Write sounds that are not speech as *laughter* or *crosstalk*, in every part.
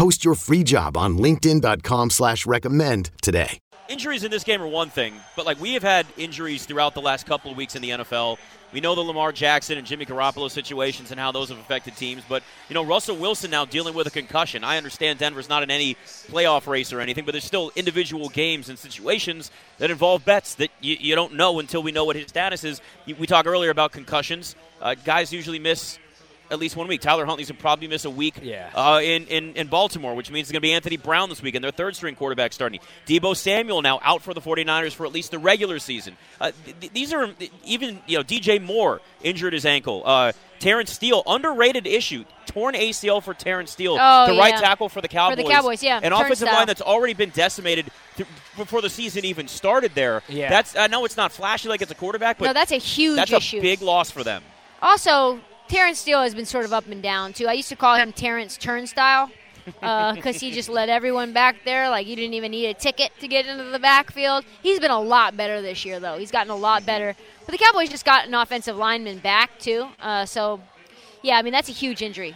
Post your free job on LinkedIn.com slash recommend today. Injuries in this game are one thing, but like we have had injuries throughout the last couple of weeks in the NFL. We know the Lamar Jackson and Jimmy Garoppolo situations and how those have affected teams, but you know Russell Wilson now dealing with a concussion. I understand Denver's not in any playoff race or anything, but there's still individual games and situations that involve bets that you, you don't know until we know what his status is. We talked earlier about concussions. Uh, guys usually miss at least one week. Tyler Huntley's going to probably miss a week Yeah. uh, in, in, in Baltimore, which means it's going to be Anthony Brown this week and their third string quarterback starting. Deebo Samuel now out for the 49ers for at least the regular season. Uh, th- these are even, you know, DJ Moore injured his ankle. Uh, Terence Steele, underrated issue. Torn ACL for Terence Steele, Oh, the right tackle for the Cowboys. The Cowboys, yeah. An offensive Turnstile. line that's already been decimated th- before the season even started there. Yeah. That's I know it's not flashy like it's a quarterback, but no, that's a huge that's issue. a big loss for them. Also, Terence Steele has been sort of up and down too. I used to call him Terrence Turnstile because he just let everyone back there. Like you didn't even need a ticket to get into the backfield. He's been a lot better this year, though. He's gotten a lot better. But the Cowboys just got an offensive lineman back too. Uh, so, yeah, I mean that's a huge injury.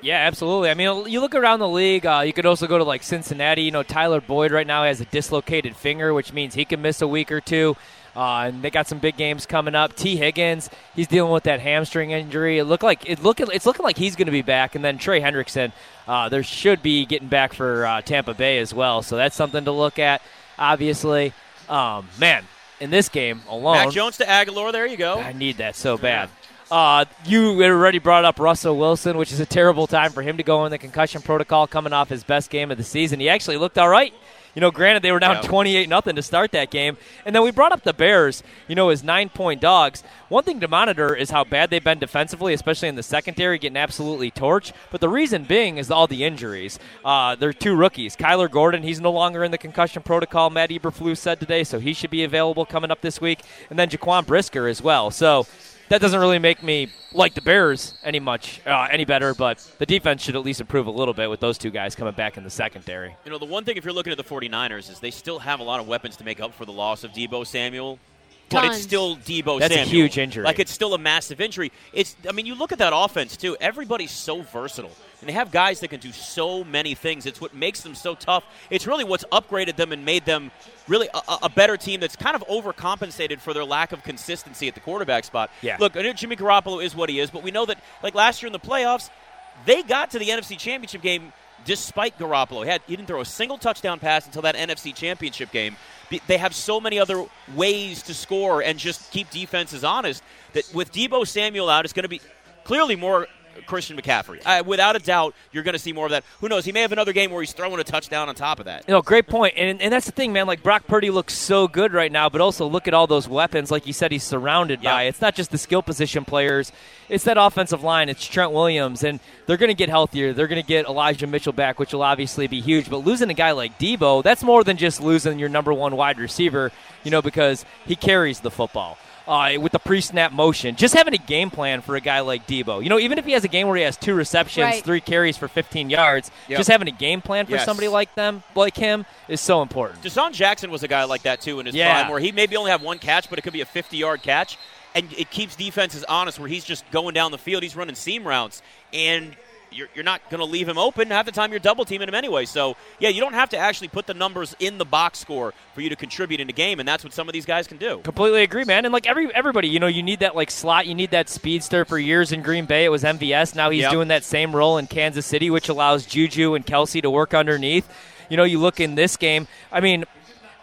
Yeah, absolutely. I mean, you look around the league. Uh, you could also go to like Cincinnati. You know, Tyler Boyd right now has a dislocated finger, which means he can miss a week or two. Uh, and they got some big games coming up. Tee Higgins, he's dealing with that hamstring injury. It look like it look it's looking like he's going to be back. And then Trey Hendrickson, uh, there should be getting back for uh, Tampa Bay as well. So that's something to look at. Obviously, um, man, in this game alone, Mac Jones to Agholor, there you go. I need that so bad. Uh, you already brought up Russell Wilson, which is a terrible time for him to go in the concussion protocol coming off his best game of the season. He actually looked all right. You know, granted they were down Yeah. 28 nothing to start that game. And then we brought up the Bears, you know, as 9-point dogs. One thing to monitor is how bad they've been defensively, especially in the secondary, getting absolutely torched. But the reason being is all the injuries. Uh, they're two rookies. Kyler Gordon, he's no longer in the concussion protocol, Matt Eberflus said today, so he should be available coming up this week. And then Jaquan Brisker as well. So that doesn't really make me like the Bears any much uh, any better, but the defense should at least improve a little bit with those two guys coming back in the secondary. You know, the one thing if you're looking at the 49ers is they still have a lot of weapons to make up for the loss of Deebo Samuel. But it's still Deebo That's a huge injury. Like it's still a massive injury. It's I mean, you look at that offense too. Everybody's so versatile. And they have guys that can do so many things. It's what makes them so tough. It's really what's upgraded them and made them really a, a- a better team that's kind of overcompensated for their lack of consistency at the quarterback spot. Yeah. Look, I know Jimmy Garoppolo is what he is, but we know that like last year in the playoffs, they got to the NFC Championship game despite Garoppolo. He, had, he didn't throw a single touchdown pass until that NFC Championship game. They have so many other ways to score and just keep defenses honest that with Deebo Samuel out, it's going to be clearly more Christian McCaffrey. Uh, without a doubt, you're going to see more of that. Who knows? He may have another game where he's throwing a touchdown on top of that. You know, great point. And, and that's the thing, man. Like, Brock Purdy looks so good right now, but also look at all those weapons, like you said, he's surrounded Yeah. by. It's not just the skill position players, it's that offensive line. It's Trent Williams, and they're going to get healthier. They're going to get Elijah Mitchell back, which will obviously be huge. But losing a guy like Deebo, that's more than just losing your number one wide receiver, you know, because he carries the football. Uh, with the pre-snap motion, just having a game plan for a guy like Deebo. You know, even if he has a game where he has two receptions, Right. three carries for 15 yards, Yep. just having a game plan for Yes. somebody like them, like him, is so important. DeSean Jackson was a guy like that too in his Yeah. prime, where he maybe only have one catch, but it could be a 50-yard catch, and it keeps defenses honest. Where he's just going down the field, he's running seam routes, and you're, you're not going to leave him open. Half the time, you're double teaming him anyway. So yeah, you don't have to actually put the numbers in the box score for you to contribute in the game, and that's what some of these guys can do. Completely agree, man. And like every everybody, you know, you need that like slot, you need that speedster. For years in Green Bay, it was MVS. Now he's Yep. doing that same role in Kansas City, which allows Juju and Kelce to work underneath. You know, you look in this game. I mean,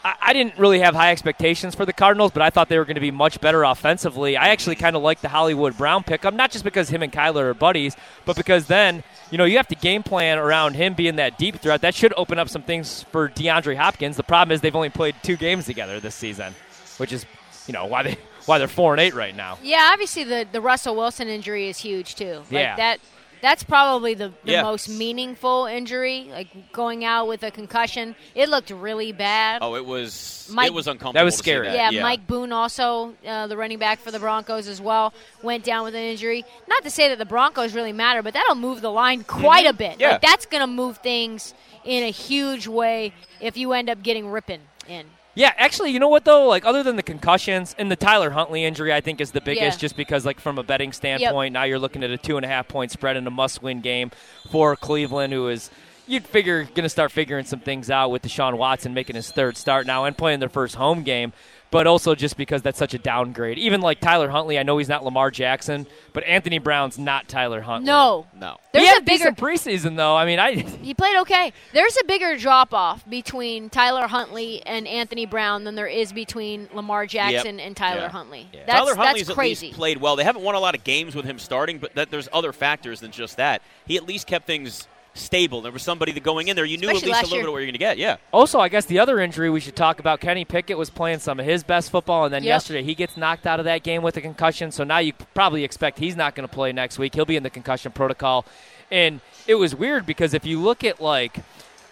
I, I didn't really have high expectations for the Cardinals, but I thought they were going to be much better offensively. I actually kind of like the Hollywood Brown pickup, not just because him and Kyler are buddies, but because then you know you have to game plan around him being that deep threat. That should open up some things for DeAndre Hopkins. The problem is they've only played two games together this season, which is you know why they why they're four and eight right now. Yeah, obviously the, the Russell Wilson injury is huge too. Like Yeah. that That's probably the, the Yeah. most meaningful injury, like going out with a concussion. It looked really bad. Oh, it was Mike- it was uncomfortable. That was to see scary. yeah, that. Mike Boone also, uh, the running back for the Broncos as well, went down with an injury. Not to say that the Broncos really matter, but that'll move the line quite a bit. Mm-hmm. Yeah. Like, that's going to move things in a huge way if you end up getting ripping in. Yeah, actually, you know what though? Like other than the concussions and the Tyler Huntley injury, I think is the biggest, Yeah. just because like from a betting standpoint, now you're looking at a two and a half point spread in a must-win game for Cleveland, who is you'd figure going to start figuring some things out with Deshaun Watson making his third start now and playing their first home game. But also just because that's such a downgrade. Even like Tyler Huntley, I know he's not Lamar Jackson, but Anthony Brown's not Tyler Huntley. No. No. There's he had a bigger preseason though. I mean, I *laughs* He played okay. There's a bigger drop off between Tyler Huntley and Anthony Brown than there is between Lamar Jackson and Tyler Yeah. Huntley. Yeah. That's, Tyler Huntley's that's at least played well. They haven't won a lot of games with him starting, but that there's other factors than just that. He at least kept things stable. There was somebody that going in there, you knew at least a little year. bit what you're going to get. Yeah. Also, I guess the other injury we should talk about, Kenny Pickett was playing some of his best football, and then Yep. yesterday he gets knocked out of that game with a concussion. So now you probably expect he's not going to play next week. He'll be in the concussion protocol. And it was weird because if you look at like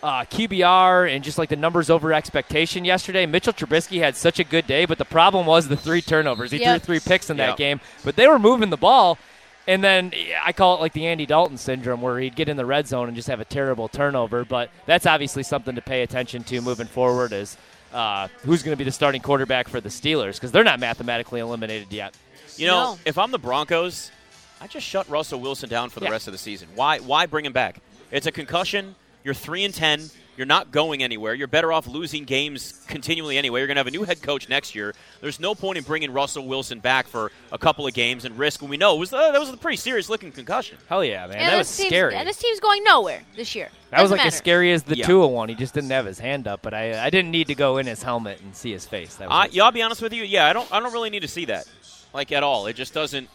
uh, QBR and just like the numbers over expectation yesterday, Mitchell Trubisky had such a good day, but the problem was the three turnovers. He Yep. threw three picks in that game, but they were moving the ball. And then I call it like the Andy Dalton syndrome, where he'd get in the red zone and just have a terrible turnover. But that's obviously something to pay attention to moving forward. Is uh, who's going to be the starting quarterback for the Steelers because they're not mathematically eliminated yet. You know, No. if I'm the Broncos, I just shut Russell Wilson down for the Yeah. rest of the season. Why? Why bring him back? It's a concussion. You're three and ten. You're not going anywhere. You're better off losing games continually anyway. You're going to have a new head coach next year. There's no point in bringing Russell Wilson back for a couple of games and risk when we know it was uh, that was a pretty serious looking concussion. Hell yeah, man! and that was scary. And this team's going nowhere this year. That was Doesn't like as scary as the Yeah. Tua one. He just didn't have his hand up, but I, I didn't need to go in his helmet and see his face. That was I, it. yeah, I'll be honest with you. Yeah, I don't. I don't really need to see that, like at all. It just doesn't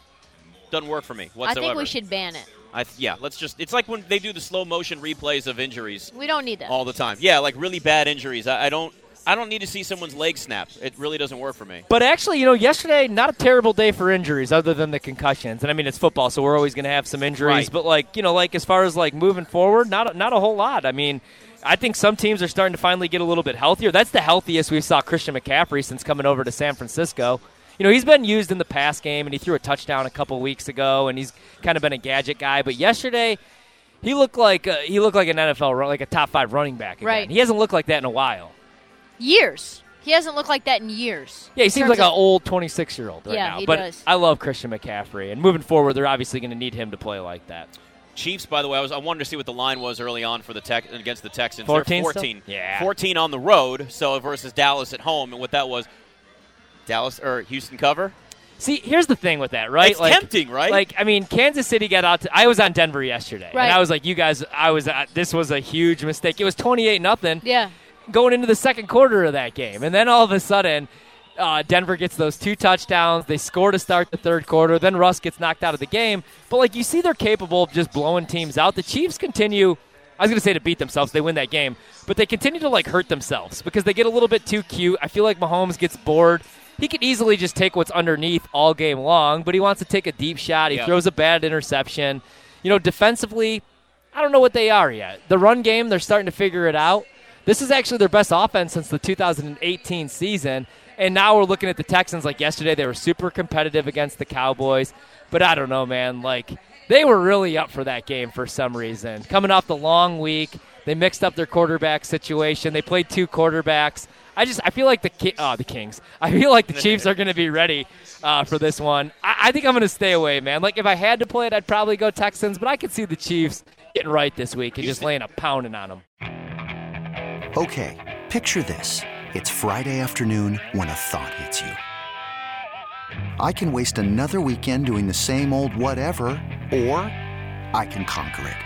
doesn't work for me whatsoever. I think we should ban it. I th- yeah, let's just. It's like when they do the slow motion replays of injuries We don't need that. all the time. Yeah, like really bad injuries. I, I don't. I don't need to see someone's leg snap. It really doesn't work for me. But actually, you know, yesterday not a terrible day for injuries, other than the concussions. And I mean, it's football, so we're always going to have some injuries. Right. But like, you know, like as far as like moving forward, not a, not a whole lot. I mean, I think some teams are starting to finally get a little bit healthier. That's the healthiest we saw Christian McCaffrey since coming over to San Francisco. You know, he's been used in the pass game, and he threw a touchdown a couple weeks ago, and he's kind of been a gadget guy. But yesterday, he looked like uh, he looked like an NFL, like a top five running back. Again. Right. He hasn't looked like that in a while. Years. He hasn't looked like that in years. Yeah, he seems like an old 26 year old right Yeah, now. he but does. I love Christian McCaffrey, and moving forward, they're obviously going to need him to play like that. Chiefs, by the way, I was I wanted to see what the line was early on for the tech against the Texans. 14 14. Yeah. 14 on the road. So versus Dallas at home, and what that was, Dallas or Houston cover. See, here's the thing with that, right? It's like, tempting, right? Like, I mean, Kansas City got out. To, I was on Denver yesterday, Right. and I was like, "You guys, I was. Uh, this was a huge mistake. It was 28 nothing Yeah. going into the second quarter of that game, and then all of a sudden." Uh, Denver gets those two touchdowns. They score to start the third quarter. Then Russ gets knocked out of the game. But like you see, they're capable of just blowing teams out. The Chiefs continue. I was going to say to beat themselves. They win that game, but they continue to like hurt themselves because they get a little bit too cute. I feel like Mahomes gets bored. He could easily just take what's underneath all game long, but he wants to take a deep shot. He Yeah. throws a bad interception. You know, defensively, I don't know what they are yet. The run game, they're starting to figure it out. This is actually their best offense since the 2018 season. And now we're looking at the Texans like yesterday. They were super competitive against the Cowboys. But I don't know, man. Like, they were really up for that game for some reason. Coming off the long week, they mixed up their quarterback situation. They played two quarterbacks. I just I feel like the Ki- oh, the Kings. *laughs* I feel like the Chiefs are going to be ready uh, for this one. I, I think I'm going to stay away, man. Like if I had to play it, I'd probably go Texans, but I could see the Chiefs getting right this week and just laying a pounding on them. Okay, picture this. It's Friday afternoon when a thought hits you. I can waste another weekend doing the same old whatever, or I can conquer it.